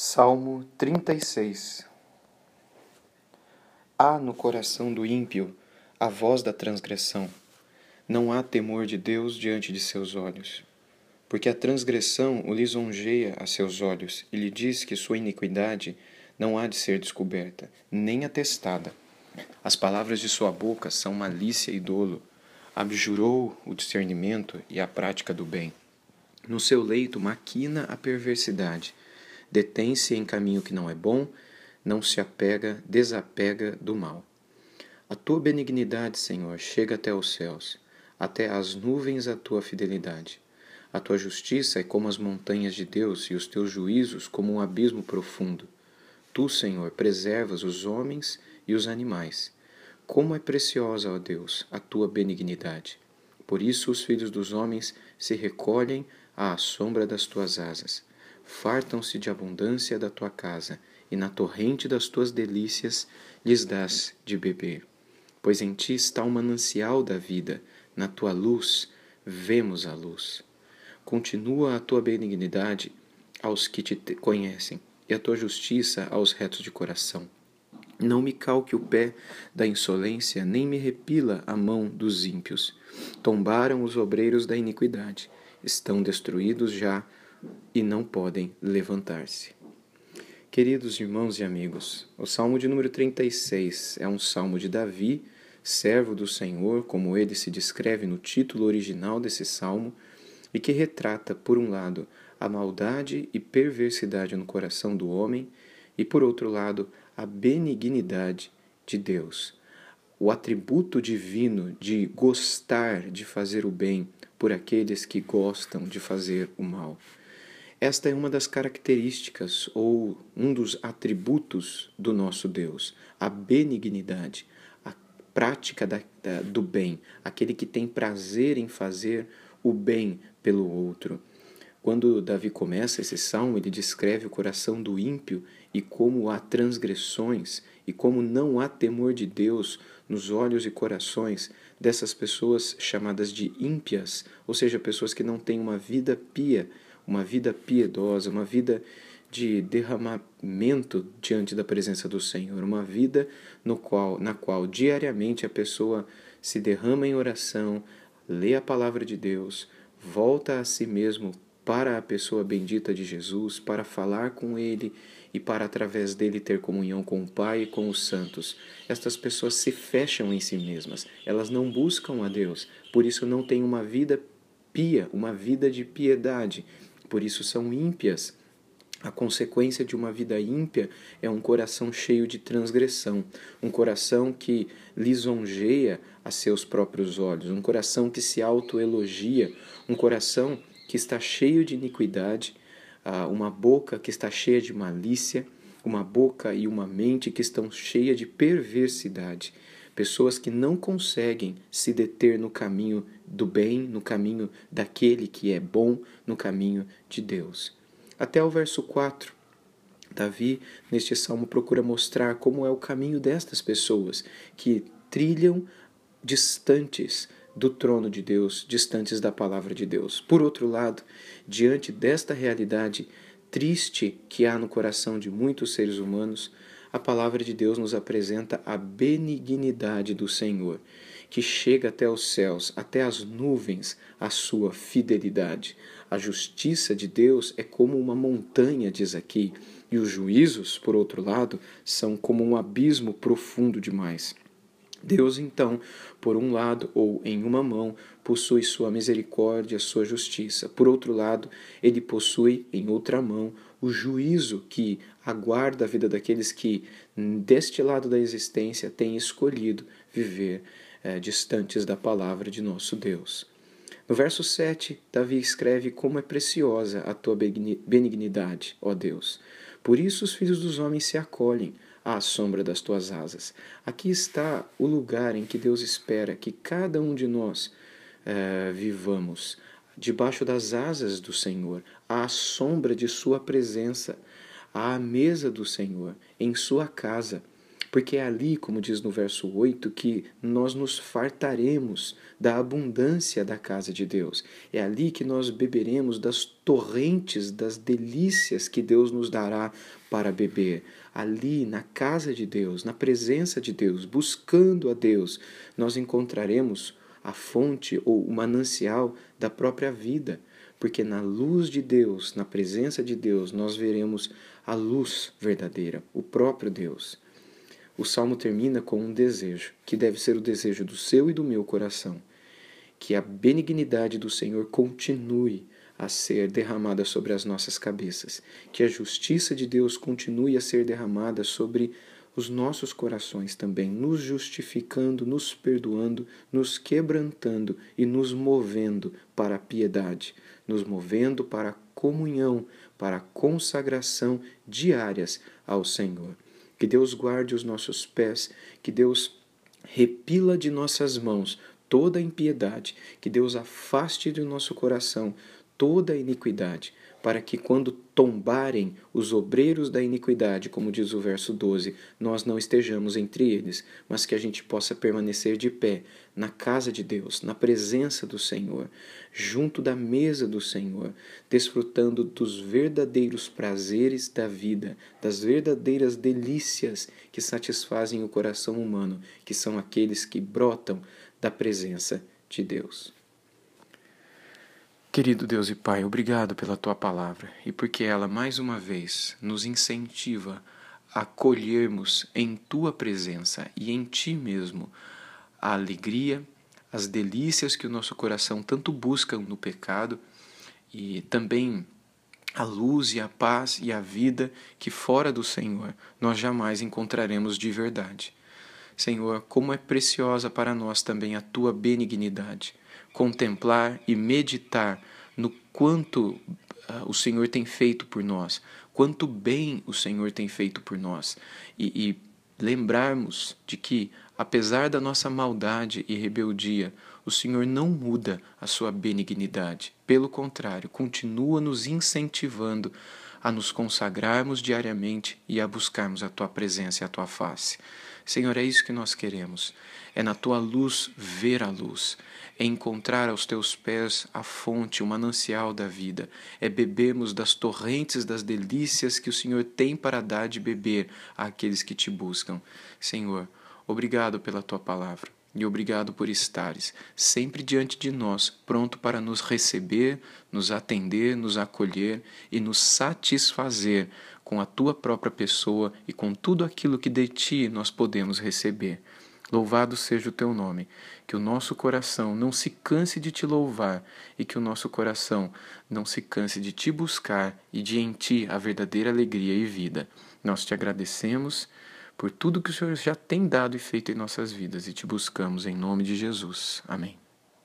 Salmo 36 Há no coração do ímpio a voz da transgressão. Não há temor de Deus diante de seus olhos. Porque a transgressão o lisonjeia a seus olhos e lhe diz que sua iniquidade não há de ser descoberta, nem atestada. As palavras de sua boca são malícia e dolo. Abjurou o discernimento e a prática do bem. No seu leito maquina a perversidade detém-se em caminho que não é bom, não se apega, desapega do mal. A tua benignidade, Senhor, chega até os céus, até as nuvens a tua fidelidade. A tua justiça é como as montanhas de Deus e os teus juízos como um abismo profundo. Tu, Senhor, preservas os homens e os animais. Como é preciosa, ó Deus, a tua benignidade. Por isso os filhos dos homens se recolhem à sombra das tuas asas fartam-se de abundância da tua casa, e na torrente das tuas delícias lhes dás de beber. Pois em ti está o manancial da vida, na tua luz vemos a luz. Continua a tua benignidade aos que te conhecem, e a tua justiça aos retos de coração. Não me calque o pé da insolência, nem me repila a mão dos ímpios. Tombaram os obreiros da iniquidade, estão destruídos já e não podem levantar-se. Queridos irmãos e amigos, o Salmo de número 36 é um salmo de Davi, servo do Senhor, como ele se descreve no título original desse salmo, e que retrata, por um lado, a maldade e perversidade no coração do homem, e por outro lado, a benignidade de Deus, o atributo divino de gostar de fazer o bem por aqueles que gostam de fazer o mal. Esta é uma das características ou um dos atributos do nosso Deus, a benignidade, a prática da, da, do bem, aquele que tem prazer em fazer o bem pelo outro. Quando Davi começa esse salmo, ele descreve o coração do ímpio e como há transgressões e como não há temor de Deus nos olhos e corações dessas pessoas chamadas de ímpias, ou seja, pessoas que não têm uma vida pia uma vida piedosa, uma vida de derramamento diante da presença do Senhor, uma vida no qual, na qual diariamente a pessoa se derrama em oração, lê a palavra de Deus, volta a si mesmo para a pessoa bendita de Jesus, para falar com ele e para através dele ter comunhão com o Pai e com os santos. Estas pessoas se fecham em si mesmas, elas não buscam a Deus, por isso não têm uma vida pia, uma vida de piedade por isso são ímpias. A consequência de uma vida ímpia é um coração cheio de transgressão, um coração que lisonjeia a seus próprios olhos, um coração que se autoelogia, um coração que está cheio de iniquidade, uma boca que está cheia de malícia, uma boca e uma mente que estão cheias de perversidade. Pessoas que não conseguem se deter no caminho do bem, no caminho daquele que é bom, no caminho de Deus. Até o verso 4, Davi, neste salmo, procura mostrar como é o caminho destas pessoas que trilham distantes do trono de Deus, distantes da palavra de Deus. Por outro lado, diante desta realidade triste que há no coração de muitos seres humanos, a palavra de Deus nos apresenta a benignidade do Senhor, que chega até os céus, até as nuvens, a sua fidelidade. A justiça de Deus é como uma montanha, diz aqui, e os juízos, por outro lado, são como um abismo profundo demais. Deus, então, por um lado ou em uma mão, possui sua misericórdia, sua justiça. Por outro lado, ele possui em outra mão o juízo que aguarda a vida daqueles que, deste lado da existência, têm escolhido viver é, distantes da palavra de nosso Deus. No verso 7, Davi escreve como é preciosa a tua benignidade, ó Deus. Por isso os filhos dos homens se acolhem à sombra das tuas asas. Aqui está o lugar em que Deus espera que cada um de nós é, vivamos, debaixo das asas do Senhor, à sombra de Sua presença, à mesa do Senhor, em Sua casa. porque é ali, como diz no verso 8, que nós nos fartaremos da abundância da casa de Deus. É ali que nós beberemos das torrentes, das delícias que Deus nos dará para beber. Ali, na casa de Deus, na presença de Deus, buscando a Deus, nós encontraremos a fonte ou o manancial da própria vida porque na luz de Deus, na presença de Deus, nós veremos a luz verdadeira, o próprio Deus. O salmo termina com um desejo, que deve ser o desejo do seu e do meu coração, que a benignidade do Senhor continue a ser derramada sobre as nossas cabeças, que a justiça de Deus continue a ser derramada sobre os nossos corações também, nos justificando, nos perdoando, nos quebrantando e nos movendo para a piedade, nos movendo para a comunhão, para a consagração diárias ao Senhor. Que Deus guarde os nossos pés, que Deus repila de nossas mãos toda impiedade, que Deus afaste do nosso coração toda a iniquidade, para que quando tombarem os obreiros da iniquidade, como diz o verso 12, nós não estejamos entre eles, mas que a gente possa permanecer de pé na casa de Deus, na presença do Senhor, junto da mesa do Senhor, desfrutando dos verdadeiros prazeres da vida, das verdadeiras delícias que satisfazem o coração humano, que são aqueles que brotam da presença de Deus. Querido Deus e Pai, obrigado pela tua palavra e porque ela mais uma vez nos incentiva a colhermos em tua presença e em ti mesmo a alegria, as delícias que o nosso coração tanto busca no pecado e também a luz e a paz e a vida que fora do Senhor nós jamais encontraremos de verdade. Senhor, como é preciosa para nós também a tua benignidade contemplar e meditar no quanto uh, o Senhor tem feito por nós, quanto bem o Senhor tem feito por nós, e, e lembrarmos de que, apesar da nossa maldade e rebeldia, o Senhor não muda a sua benignidade. Pelo contrário, continua nos incentivando a nos consagrarmos diariamente e a buscarmos a tua presença e a tua face. Senhor, é isso que nós queremos. É na tua luz ver a luz, é encontrar aos teus pés a fonte, o manancial da vida, é bebermos das torrentes das delícias que o Senhor tem para dar de beber àqueles que te buscam. Senhor, obrigado pela tua palavra e obrigado por estares sempre diante de nós, pronto para nos receber, nos atender, nos acolher e nos satisfazer com a tua própria pessoa e com tudo aquilo que de ti nós podemos receber. Louvado seja o teu nome, que o nosso coração não se canse de te louvar e que o nosso coração não se canse de te buscar e de em ti a verdadeira alegria e vida. Nós te agradecemos por tudo que o Senhor já tem dado e feito em nossas vidas e te buscamos em nome de Jesus. Amém.